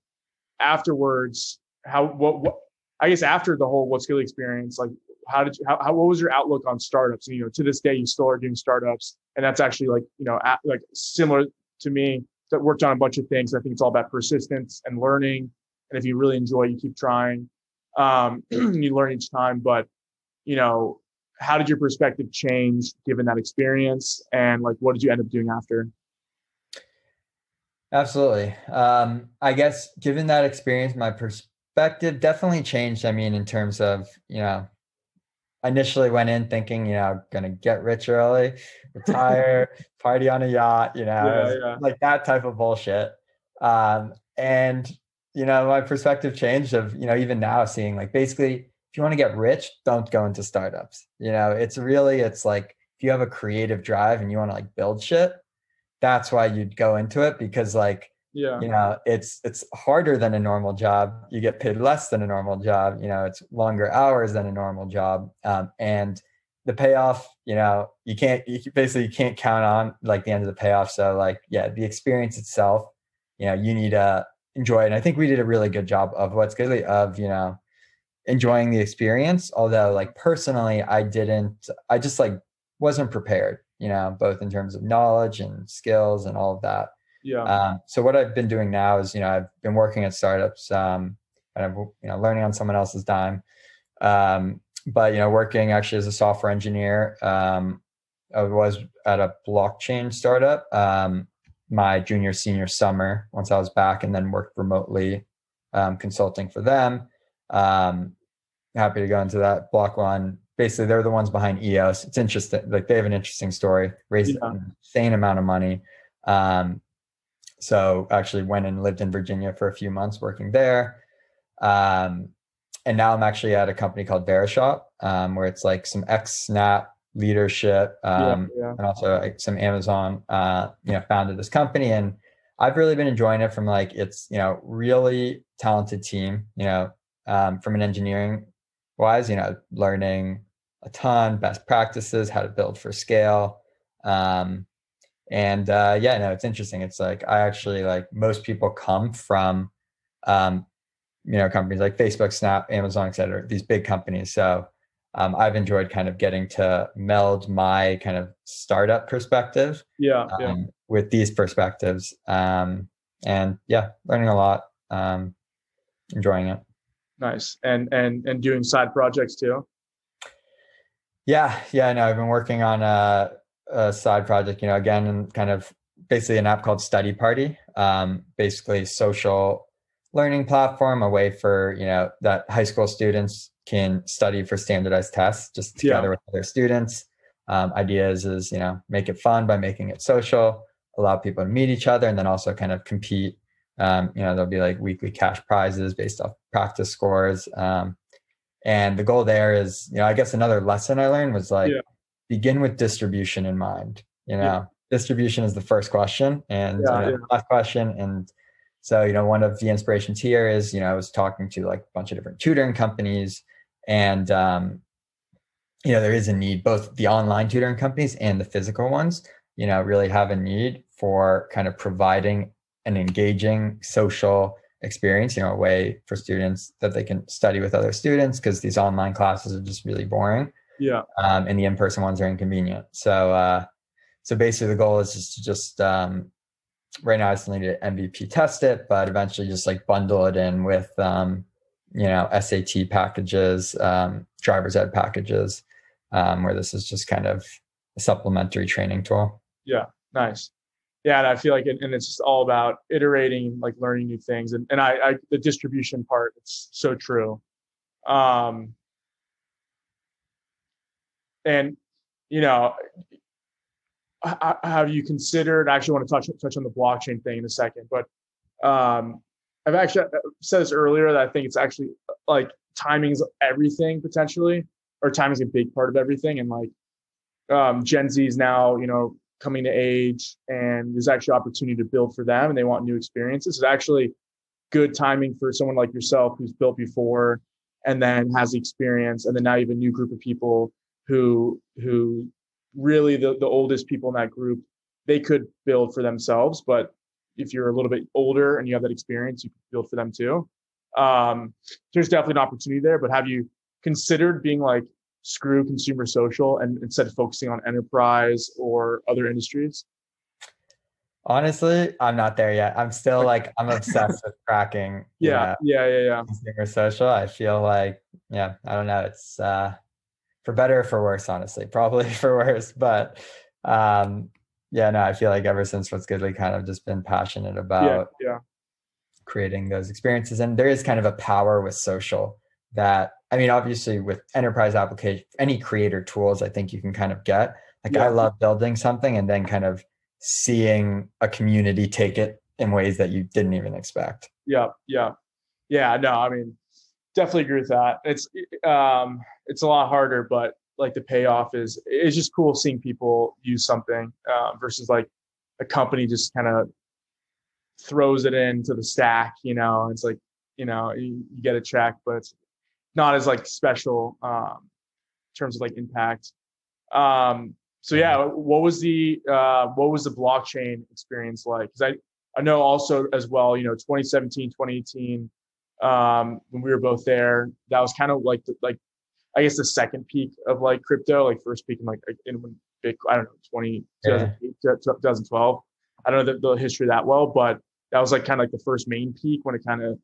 afterwards, how what, what I guess after the whole Whatsgoodly experience, like how did you, how, how, what was your outlook on startups? And, you know, to this day, you still are doing startups, and that's actually like, you know, at, like similar to me that worked on a bunch of things. I think it's all about persistence and learning. And if you really enjoy, you keep trying. Um, you learn each time, but you know, how did your perspective change given that experience? And like, what did you end up doing after? Absolutely. Um, I guess given that experience, my perspective definitely changed. I mean, in terms of, you know, initially went in thinking, you know, gonna get rich early, retire, party on a yacht, you know, yeah, yeah. like that type of bullshit. Um, and you know, my perspective changed of, you know, even now seeing like basically if you want to get rich, don't go into startups. You know, it's really it's like if you have a creative drive and you want to like build shit, that's why you'd go into it because like yeah you know it's it's harder than a normal job you get paid less than a normal job you know it's longer hours than a normal job um, and the payoff you know you can't you basically you can't count on like the end of the payoff so like yeah the experience itself you know you need to enjoy it. And I think we did a really good job of what's good of, you know, enjoying the experience. Although like personally, I didn't, I just like wasn't prepared, you know, both in terms of knowledge and skills and all of that. Yeah. Um, so what I've been doing now is, you know, I've been working at startups, um, kind of, you know, learning on someone else's dime. Um, but you know, working actually as a software engineer, um, I was at a blockchain startup um, my junior senior summer once I was back, and then worked remotely um, consulting for them. Um, happy to go into that. Block One, basically, they're the ones behind EOS. It's interesting, like they have an interesting story. Raised yeah. an insane amount of money. Um, so actually went and lived in Virginia for a few months working there. Um, and now I'm actually at a company called Verishop, um, where it's like some ex Snap leadership um, yeah, yeah. and also like some Amazon, uh, you know, founded this company. And I've really been enjoying it from like, it's, you know, really talented team, you know, um, from an engineering wise, you know, learning a ton, best practices, how to build for scale. Um, and uh, yeah, no, it's interesting. It's like, I actually like most people come from, um, you know, companies like Facebook, Snap, Amazon, et cetera, these big companies. So um, I've enjoyed kind of getting to meld my kind of startup perspective yeah, um, yeah. with these perspectives. Um, and yeah, learning a lot, um, enjoying it. Nice. And, and, and doing side projects too. Yeah. Yeah. No, I've been working on a, a side project, you know, again, and kind of basically an app called Study Party, um, basically social learning platform, a way for, you know, that high school students can study for standardized tests just together yeah. with other students. Um, ideas is, you know, make it fun by making it social, allow people to meet each other, and then also kind of compete. Um, you know, there'll be like weekly cash prizes based off practice scores. Um, and the goal there is, you know, I guess another lesson I learned was like yeah. Begin with distribution in mind. You know, yeah. distribution is the first question, and you know, last question, and so, you know, one of the inspirations here is, you know, I was talking to like a bunch of different tutoring companies and um, you know there is a need both the online tutoring companies and the physical ones you know really have a need for kind of providing an engaging social experience you know a way for students that they can study with other students because these online classes are just really boring yeah um, and the in-person ones are inconvenient so uh, so basically the goal is just to just um, right now i still need to mvp test it but eventually just like bundle it in with um, you know SAT packages, um, driver's ed packages, um, where this is just kind of a supplementary training tool. Yeah, nice. Yeah, and I feel like it, and it's just all about iterating, like learning new things, and and I, I the distribution part, it's so true. Um, and you know, have you considered? I actually want to touch touch on the blockchain thing in a second, but um, I've actually said this earlier that I think it's actually like timing's everything potentially, or timing's a big part of everything. And like um, Gen Z is now, you know, coming to age and there's actually opportunity to build for them and they want new experiences. It's actually good timing for someone like yourself who's built before and then has the experience. And then now you have a new group of people who, who really the, the oldest people in that group, they could build for themselves, but if you're a little bit older and you have that experience, you can build for them too. Um, there's definitely an opportunity there, but have you considered being like screw consumer social and instead of focusing on enterprise or other industries? Honestly, I'm not there yet. I'm still like I'm obsessed with cracking. Yeah, yeah, yeah, yeah. Consumer social. I feel like, yeah, I don't know. It's uh for better or for worse, honestly. Probably for worse, but um yeah, no, I feel like ever since Whatsgoodly kind of just been passionate about yeah, yeah. creating those experiences. And there is kind of a power with social that I mean, obviously with enterprise application, any creator tools, I think you can kind of get. Like yeah. I love building something and then kind of seeing a community take it in ways that you didn't even expect. Yeah, yeah. Yeah, no, I mean, definitely agree with that. It's um it's a lot harder, but like the payoff is it's just cool seeing people use something uh, versus like a company just kind of throws it into the stack you know? It's like you know you, you, get a check but it's not as like special um, in terms of like impact. Um, so yeah what was the uh, what was the blockchain experience like? Because i I know also as well, you know, 2017, 2018, um, when we were both there, that was kind of like the, like I guess the second peak of like crypto, like first peak in like in when Bitcoin, I don't know, 20, yeah. 2012. I don't know the, the history that well, but that was like kind of like the first main peak when it kind of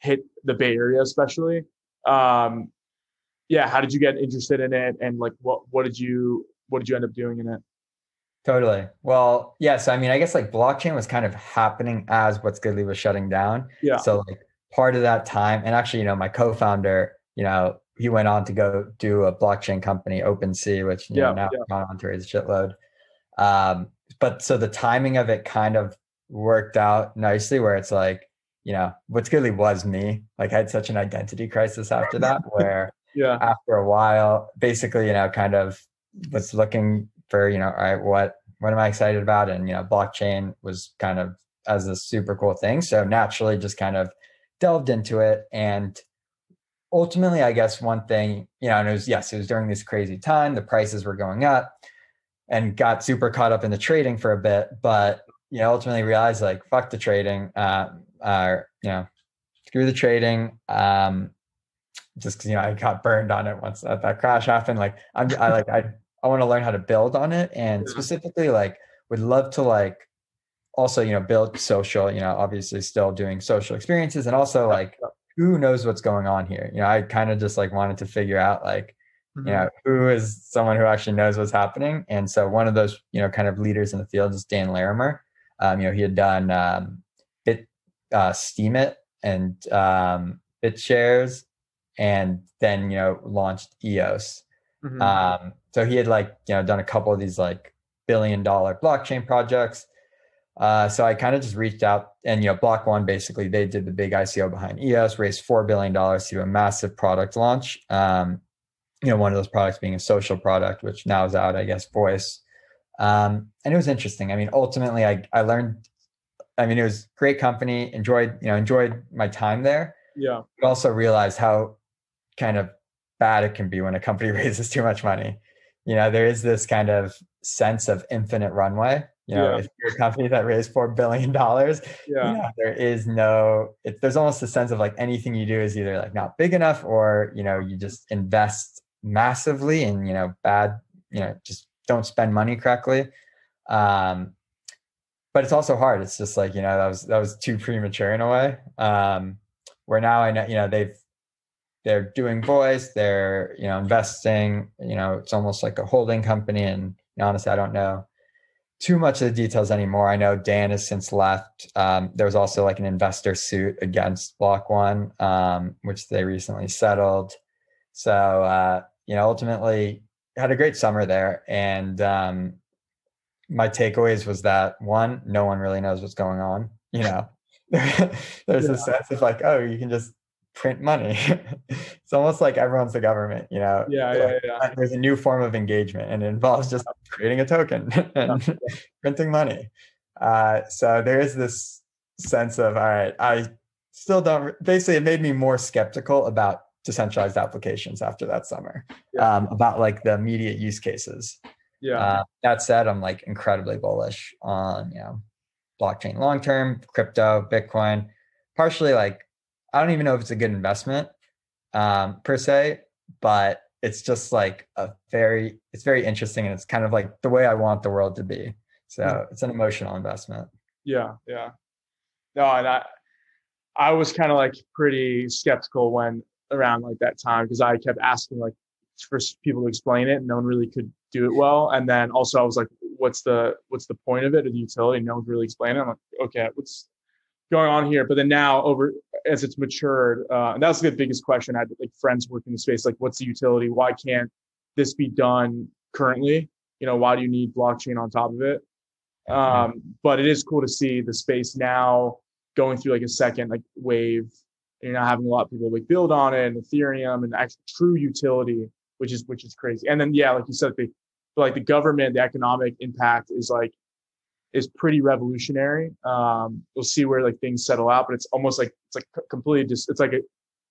hit the Bay Area, especially. Um, yeah, how did you get interested in it, and like what what did you what did you end up doing in it? Totally. Well, yes. Yeah, so, I mean, I guess like blockchain was kind of happening as Whatsgoodly was shutting down. Yeah. So like part of that time, and actually, you know, my co-founder, you know, he went on to go do a blockchain company, OpenSea, which you yeah, know, now yeah. gone on to raise a shitload. Um, but so the timing of it kind of worked out nicely, where it's like, you know, Whatsgoodly was me. Like I had such an identity crisis after that, where yeah, after a while, basically, you know, kind of was looking for, you know, all right, what what am I excited about? And you know, blockchain was kind of as a super cool thing. So naturally just kind of delved into it and ultimately, I guess one thing, you know, and it was, yes, it was during this crazy time, the prices were going up and got super caught up in the trading for a bit, but, you know, ultimately realized like, fuck the trading, uh, uh you know, screw the trading. Um, just cause, you know, I got burned on it once that, that crash happened. Like I'm, I like, I, I want to learn how to build on it and specifically like would love to like also, you know, build social, you know, obviously still doing social experiences and also like who knows what's going on here? You know, I kind of just like wanted to figure out like, mm-hmm. you know, who is someone who actually knows what's happening. And so one of those, you know, kind of leaders in the field is Dan Larimer. Um, you know, he had done um, Bit uh, Steemit and um, BitShares, and then you know launched EOS. Mm-hmm. Um, so he had like you know done a couple of these like billion dollar blockchain projects. Uh, so I kind of just reached out and, you know, Block One basically, they did the big ICO behind EOS, raised $4 billion to do a massive product launch. Um, you know, one of those products being a social product, which now is out, I guess, voice. Um, and it was interesting. I mean, ultimately I, I learned, I mean, it was great company, enjoyed, you know, enjoyed my time there. Yeah. But also realized how kind of bad it can be when a company raises too much money. You know, there is this kind of sense of infinite runway you know, yeah. if you're a company that raised four billion dollars, yeah. You know, there is no. It, there's almost a sense of like anything you do is either like not big enough, or you know, you just invest massively and you know, bad. You know, just don't spend money correctly. Um, but it's also hard. It's just like you know, that was that was too premature in a way. Um, where now I know you know they've they're doing voice, they're you know investing. You know, it's almost like a holding company, and you know, honestly, I don't know too much of the details anymore. I know Dan has since left. Um, there was also like an investor suit against Block One, um, which they recently settled. So uh, you know, ultimately had a great summer there, and um, my takeaways was that one, no one really knows what's going on. You know, there's yeah. a sense of like, oh, you can just print money. it's almost like everyone's the government, you know. Yeah, yeah, like, yeah. There's a new form of engagement, and it involves just creating a token and printing money. Uh, so there is this sense of all right, I still don't. Basically, it made me more skeptical about decentralized applications after that summer. Yeah. Um, about like the immediate use cases. Yeah. Uh, that said, I'm like incredibly bullish on you know blockchain long term, crypto, Bitcoin. Partially like I don't even know if it's a good investment um, per se, but it's just like a very, it's very interesting and it's kind of like the way I want the world to be. So mm-hmm. it's an emotional investment. Yeah, yeah. No, and I, I was kind of like pretty skeptical when around like that time because I kept asking like for people to explain it, and no one really could do it well. And then also I was like, what's the what's the point of it, the utility? No one's really explaining. it. I'm like, okay, what's going on here. But then now over as it's matured, uh, and that's the biggest question. I had like friends working in the space, like what's the utility? Why can't this be done currently? You know, why do you need blockchain on top of it? Um, but it is cool to see the space now going through like a second like wave. You're not having a lot of people like build on it and Ethereum and actual true utility, which is which is crazy. And then yeah, like you said, the like the government, the economic impact is like is pretty revolutionary. Um, we'll see where like things settle out, but it's almost like it's like completely just it's like a,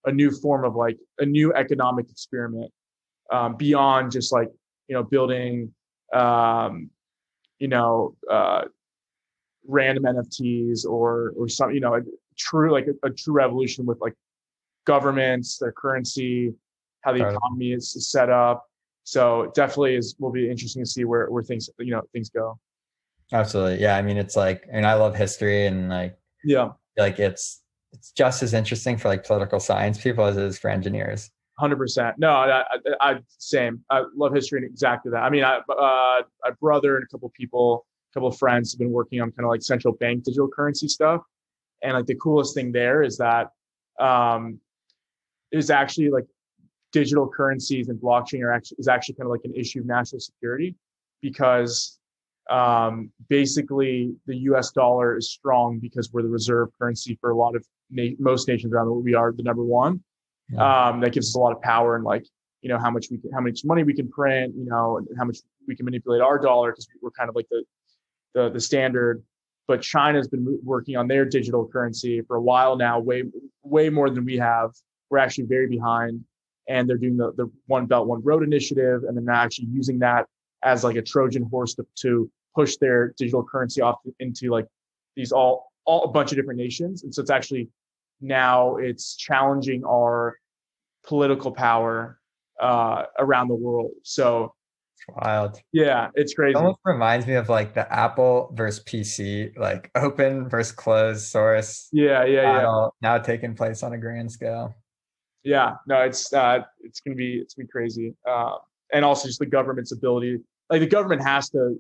a new form of like a new economic experiment um, beyond just like you know building um, you know uh, random NFTs or or some you know a true like a, a true revolution with like governments, their currency, how the economy is set up. So definitely is will be interesting to see where where things you know things go. Absolutely, yeah. I mean, it's like, and I love history, and like, yeah, like it's it's just as interesting for like political science people as it is for engineers. Hundred percent. No, I, I, I, same. I love history and exactly that. I mean, I, uh, my brother and a couple of people, a couple of friends have been working on kind of like central bank digital currency stuff, and like the coolest thing there is that um, is actually like digital currencies and blockchain are actually is actually kind of like an issue of national security because um, basically the U.S. dollar is strong because we're the reserve currency for a lot of na- most nations around the world. We are the number one. Yeah. Um, that gives us a lot of power and like you know how much we can, how much money we can print, you know, and how much we can manipulate our dollar because we're kind of like the the the standard. But China's been working on their digital currency for a while now, way way more than we have. We're actually very behind, and they're doing the the One Belt One Road initiative, and then actually using that as like a Trojan horse to, to push their digital currency off into like these all all a bunch of different nations, and so it's actually now it's challenging our political power uh, around the world. So it's wild. Yeah, it's crazy. It almost reminds me of like the Apple versus PC, like open versus closed source. Yeah, yeah, yeah. Now taking place on a grand scale. Yeah, no, it's uh, it's gonna be it's gonna be crazy, uh, and also just the government's ability. Like the government has to,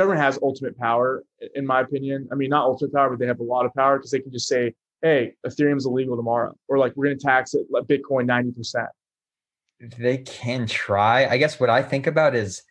government has ultimate power, in my opinion. I mean, not ultimate power, but they have a lot of power because they can just say, hey, Ethereum's illegal tomorrow, or like we're going to tax it, like Bitcoin 90%. They can try. I guess what I think about is,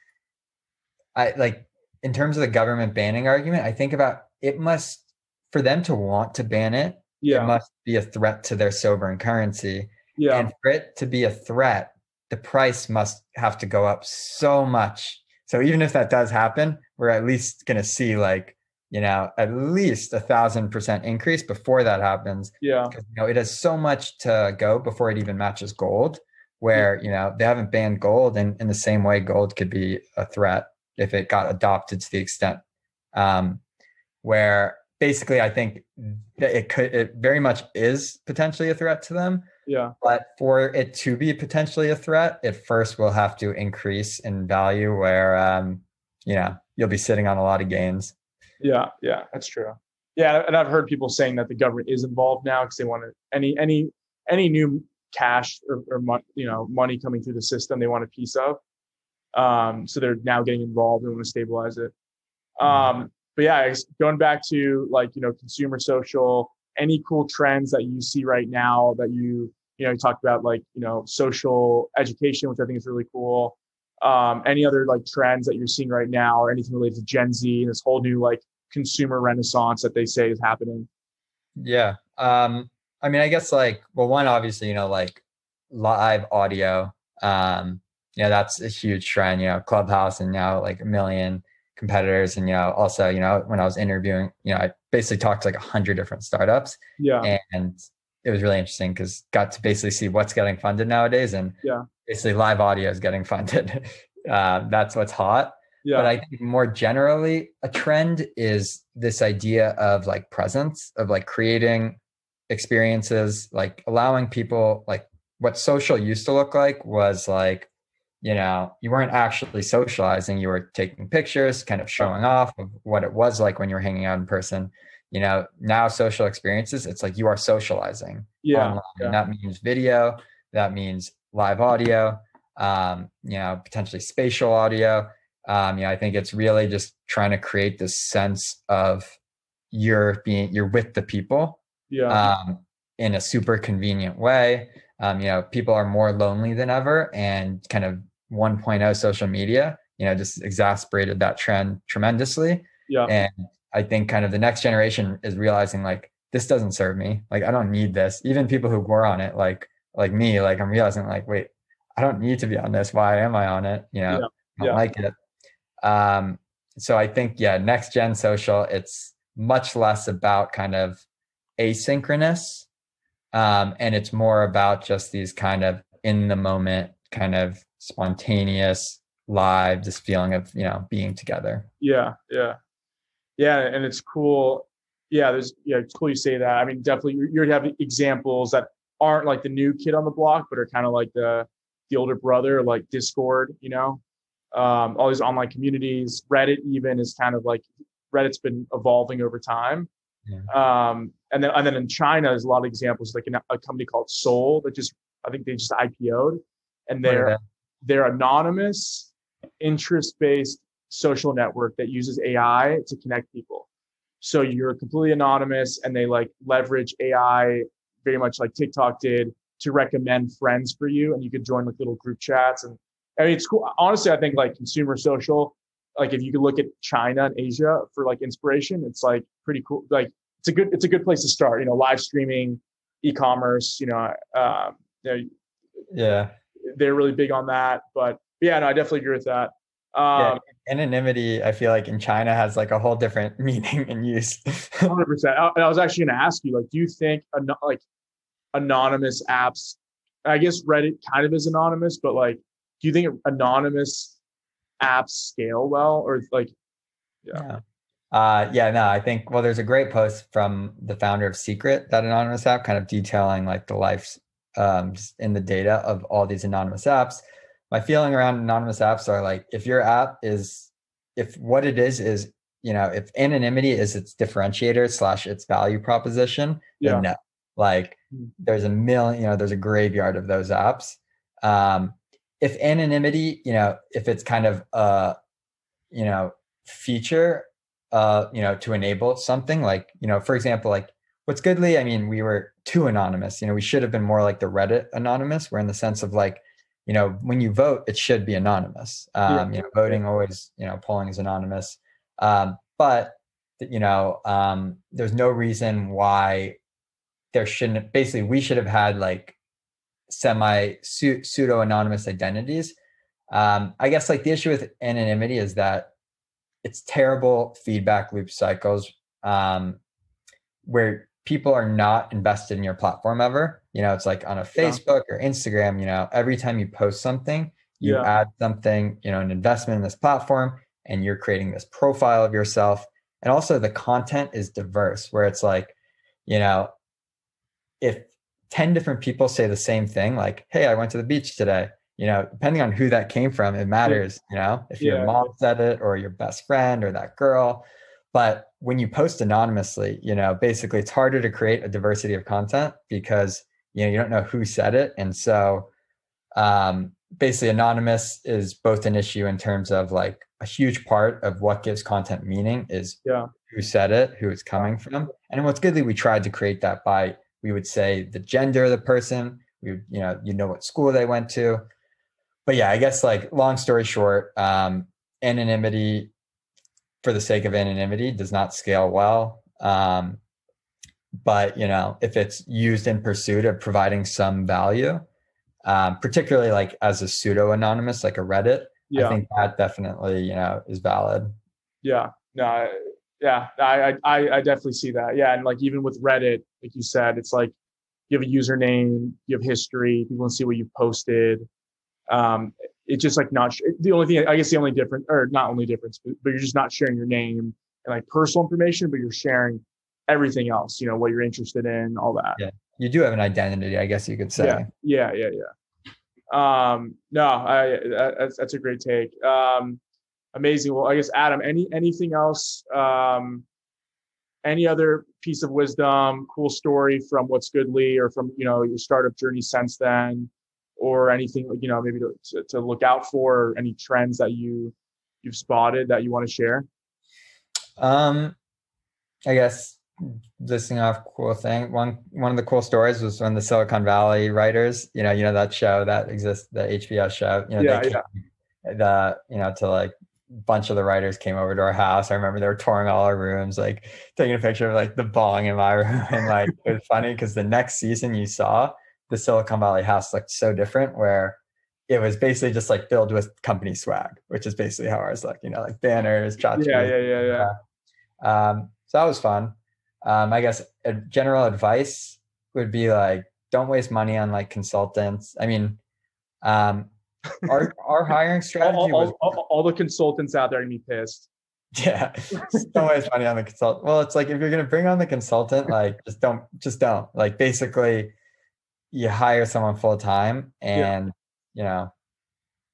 I like in terms of the government banning argument, I think about it must, for them to want to ban it, yeah. it must be a threat to their sovereign currency. Yeah. And for it to be a threat, the price must have to go up so much. So even if that does happen, we're at least going to see like you know, at least a thousand percent increase before that happens. Yeah. Because, you know, it has so much to go before it even matches gold, where, yeah. you know, they haven't banned gold and in the same way gold could be a threat if it got adopted to the extent um, where basically I think that it could, it very much is potentially a threat to them. Yeah. But for it to be potentially a threat, it first will have to increase in value where, um, you know, you'll be sitting on a lot of gains. Yeah, yeah, that's true. Yeah, and I've heard people saying that the government is involved now because they want to any any any new cash or, or money, you know money coming through the system they want a piece of. Um, so they're now getting involved and want to stabilize it. Mm-hmm. Um, but yeah, going back to like you know consumer social, any cool trends that you see right now that you you know you talked about like you know social education, which I think is really cool um, any other like trends that you're seeing right now or anything related to Gen Z and this whole new like consumer renaissance that they say is happening? Yeah. Um, I mean, I guess like, well, one, obviously, you know, like live audio, um, you know, that's a huge trend, you know, Clubhouse and now like a million competitors. And, you know, also, you know, when I was interviewing, you know, I basically talked to like a hundred different startups. Yeah. And it was really interesting because got to basically see what's getting funded nowadays. And yeah, basically live audio is getting funded. Uh, that's what's hot. Yeah. But I think more generally, a trend is this idea of like presence, of like creating experiences, like allowing people, like what social used to look like was like, you know, you weren't actually socializing, you were taking pictures, kind of showing off of what it was like when you were hanging out in person. You know, now social experiences, it's like you are socializing. Yeah. Online. yeah. That means video, that means live audio, um, you know, potentially spatial audio. Um, you know, I think it's really just trying to create this sense of you're being you're with the people, yeah, um, in a super convenient way. Um, you know, people are more lonely than ever, and kind of 1.0 social media, you know, just exasperated that trend tremendously. Yeah, and I think kind of the next generation is realizing like this doesn't serve me. Like I don't need this. Even people who were on it, like like me, like I'm realizing like, wait, I don't need to be on this. Why am I on it? You know, yeah. I don't yeah. like it. Um, so I think, yeah, next gen social, it's much less about kind of asynchronous. Um, and it's more about just these kind of in the moment, kind of spontaneous live, this feeling of, you know, being together. Yeah. Yeah. Yeah, and it's cool. Yeah, there's yeah, it's cool you say that. I mean, definitely you're, you have examples that aren't like the new kid on the block, but are kind of like the the older brother, like Discord, you know, um, all these online communities. Reddit even is kind of like Reddit's been evolving over time. Yeah. Um, and then and then in China, there's a lot of examples, like a company called Soul that just I think they just IPO'd, and they're they're anonymous, interest based social network that uses AI to connect people. So you're completely anonymous, and they like leverage AI very much like TikTok did to recommend friends for you, and you could join like little group chats. And I mean, it's cool. Honestly, I think like consumer social, like if you could look at China and Asia for like inspiration, it's like pretty cool. Like it's a good it's a good place to start. You know, live streaming, e-commerce. You know, uh, you know, yeah, they're really big on that. But yeah, no, I definitely agree with that. Um, yeah, anonymity, I feel like in China has like a whole different meaning and use. Hundred percent. I, I was actually going to ask you, like, do you think like anonymous apps? I guess Reddit kind of is anonymous, but like, do you think anonymous apps scale well, or like, yeah. yeah. Uh, yeah, no, I think, well, there's a great post from the founder of Secret, that anonymous app, kind of detailing like the life um, in the data of all these anonymous apps. My feeling around anonymous apps are like, if your app is, if what it is is, you know, if anonymity is its differentiator slash its value proposition, yeah. then no. Like, hmm. there's a million, you know, there's a graveyard of those apps. Um, if anonymity, you know, if it's kind of a, you know, feature uh, you know, to enable something like, you know, for example, like Whatsgoodly, I mean, we were too anonymous. You know, we should have been more like the Reddit anonymous, where in the sense of like, you know, when you vote, it should be anonymous. Um, yeah. you know, voting always, you know, polling is anonymous. Um, but you know, um, there's no reason why there shouldn't basically we should have had like semi pseudo anonymous identities. Um, I guess like the issue with anonymity is that it's terrible feedback loop cycles um, where people are not invested in your platform ever. You know, it's like on a Facebook yeah. or Instagram, you know, every time you post something, you yeah. add something, you know, an investment in this platform and you're creating this profile of yourself. And also the content is diverse where it's like, you know, if 10 different people say the same thing, like, hey, I went to the beach today, you know, depending on who that came from, it matters, you know, if yeah. your mom said it or your best friend or that girl. But when you post anonymously, you know, basically it's harder to create a diversity of content because, you know, you don't know who said it. And so um, basically anonymous is both an issue in terms of like a huge part of what gives content meaning is yeah. who said it, who it's coming from. And what's good that we tried to create that by, we would say the gender of the person, we, you know, you know what school they went to, but yeah, I guess like long story short, um, anonymity for the sake of anonymity does not scale well. Um, but you know, if it's used in pursuit of providing some value, um, particularly like as a pseudo anonymous, like a Reddit, yeah. I think that definitely you know is valid. Yeah, no, yeah, I, I I definitely see that. Yeah, and like even with Reddit, like you said, it's like you have a username, you have history, people can see what you've posted. Um, it's just like not the only thing. I guess the only difference, or not only difference, but, but you're just not sharing your name and like personal information, but you're sharing everything else. You know what you're interested in, all that. Yeah, you do have an identity, I guess you could say. Yeah, yeah, yeah, yeah. Um, no, I that's that's a great take. Um, amazing. Well, I guess Adam, any anything else? Um, any other piece of wisdom, cool story from Whatsgoodly or from you know your startup journey since then? Or anything you know maybe to, to, to look out for any trends that you you've spotted that you want to share um i guess listing off cool thing one one of the cool stories was when the silicon valley writers you know you know that show that exists the hbo show you know yeah, they yeah. the you know to like bunch of the writers came over to our house. I remember they were touring all our rooms, like taking a picture of like the bong in my room. And like it was funny because the next season you saw, the Silicon Valley house looked so different where it was basically just like filled with company swag, which is basically how ours look, you know, like banners, tchotchkes. Yeah, yeah, yeah, yeah. Um, so that was fun. Um, I guess a general advice would be like, don't waste money on like consultants. I mean, um, our our hiring strategy all, was all, all, all, the consultants out there gonna be pissed. Yeah, so much money on the consultant. Well, it's like if you're going to bring on the consultant, like just don't, just don't. Like basically, you hire someone full time, and yeah. you know,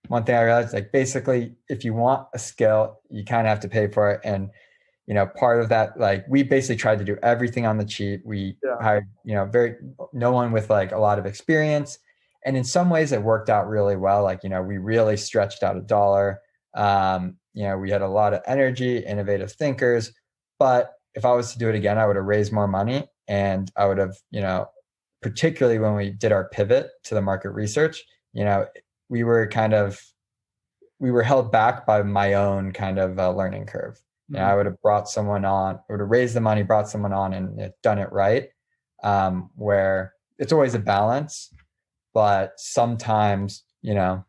one thing I realized, like basically, if you want a skill, you kind of have to pay for it, and you know, part of that, like we basically tried to do everything on the cheap. We yeah. hired, you know, very no one with like a lot of experience, and in some ways, it worked out really well. Like you know, we really stretched out a dollar. Um, you know, we had a lot of energy, innovative thinkers. But if I was to do it again, I would have raised more money and I would have, you know, particularly when we did our pivot to the market research, you know, we were kind of we were held back by my own kind of uh, learning curve. Mm-hmm. You know, I would have brought someone on, I would have raised the money, brought someone on, and done it right. Um, where it's always a balance, but sometimes you know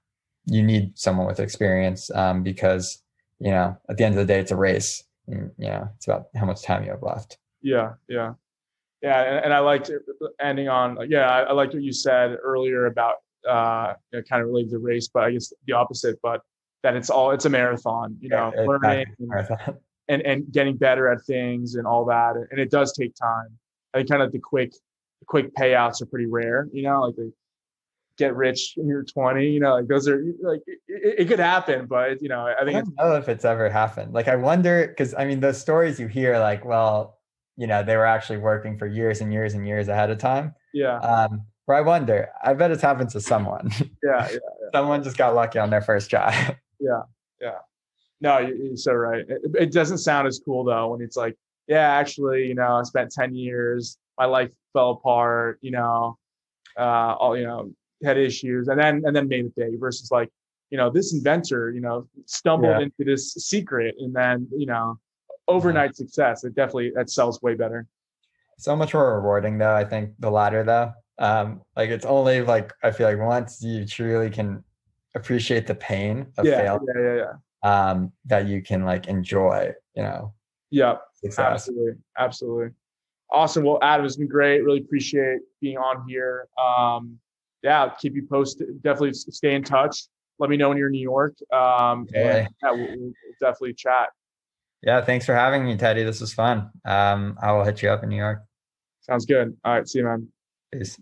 you need someone with experience um, because you know, at the end of the day, it's a race. And, you know, it's about how much time you have left. Yeah, yeah, yeah. And, and I liked ending on, yeah, I, I liked what you said earlier about uh, you know, kind of related to race, but I guess the opposite. But that it's all it's a marathon, you know, yeah, learning and, and, and getting better at things and all that, and it does take time. I think kind of the quick the quick payouts are pretty rare, you know, like the get rich in your 20 you know like those are like it, it could happen but you know i think i don't know if it's ever happened like i wonder because i mean the stories you hear like well you know they were actually working for years and years and years ahead of time. Yeah. Um where i wonder i bet it's happened to someone. Yeah, yeah, yeah. someone just got lucky on their first try. Yeah yeah. No you're so right. It, it doesn't sound as cool though when it's like yeah actually you know i spent 10 years my life fell apart you know uh all you know had issues and then and then made it big versus like you know this inventor you know stumbled yeah. into this secret and then you know overnight success it definitely that sells way better so much more rewarding though i think the latter though um like it's only like i feel like once you truly can appreciate the pain of yeah, failure yeah, yeah, yeah. um that you can like enjoy you know yeah absolutely absolutely awesome well adam it's been great really appreciate being on here um yeah, keep you posted. Definitely stay in touch. Let me know when you're in New York. Um, okay. and, yeah, we'll, we'll, definitely chat. Yeah, thanks for having me, Teddy. This was fun. Um, I will hit you up in New York. Sounds good. All right, see you, man. Peace.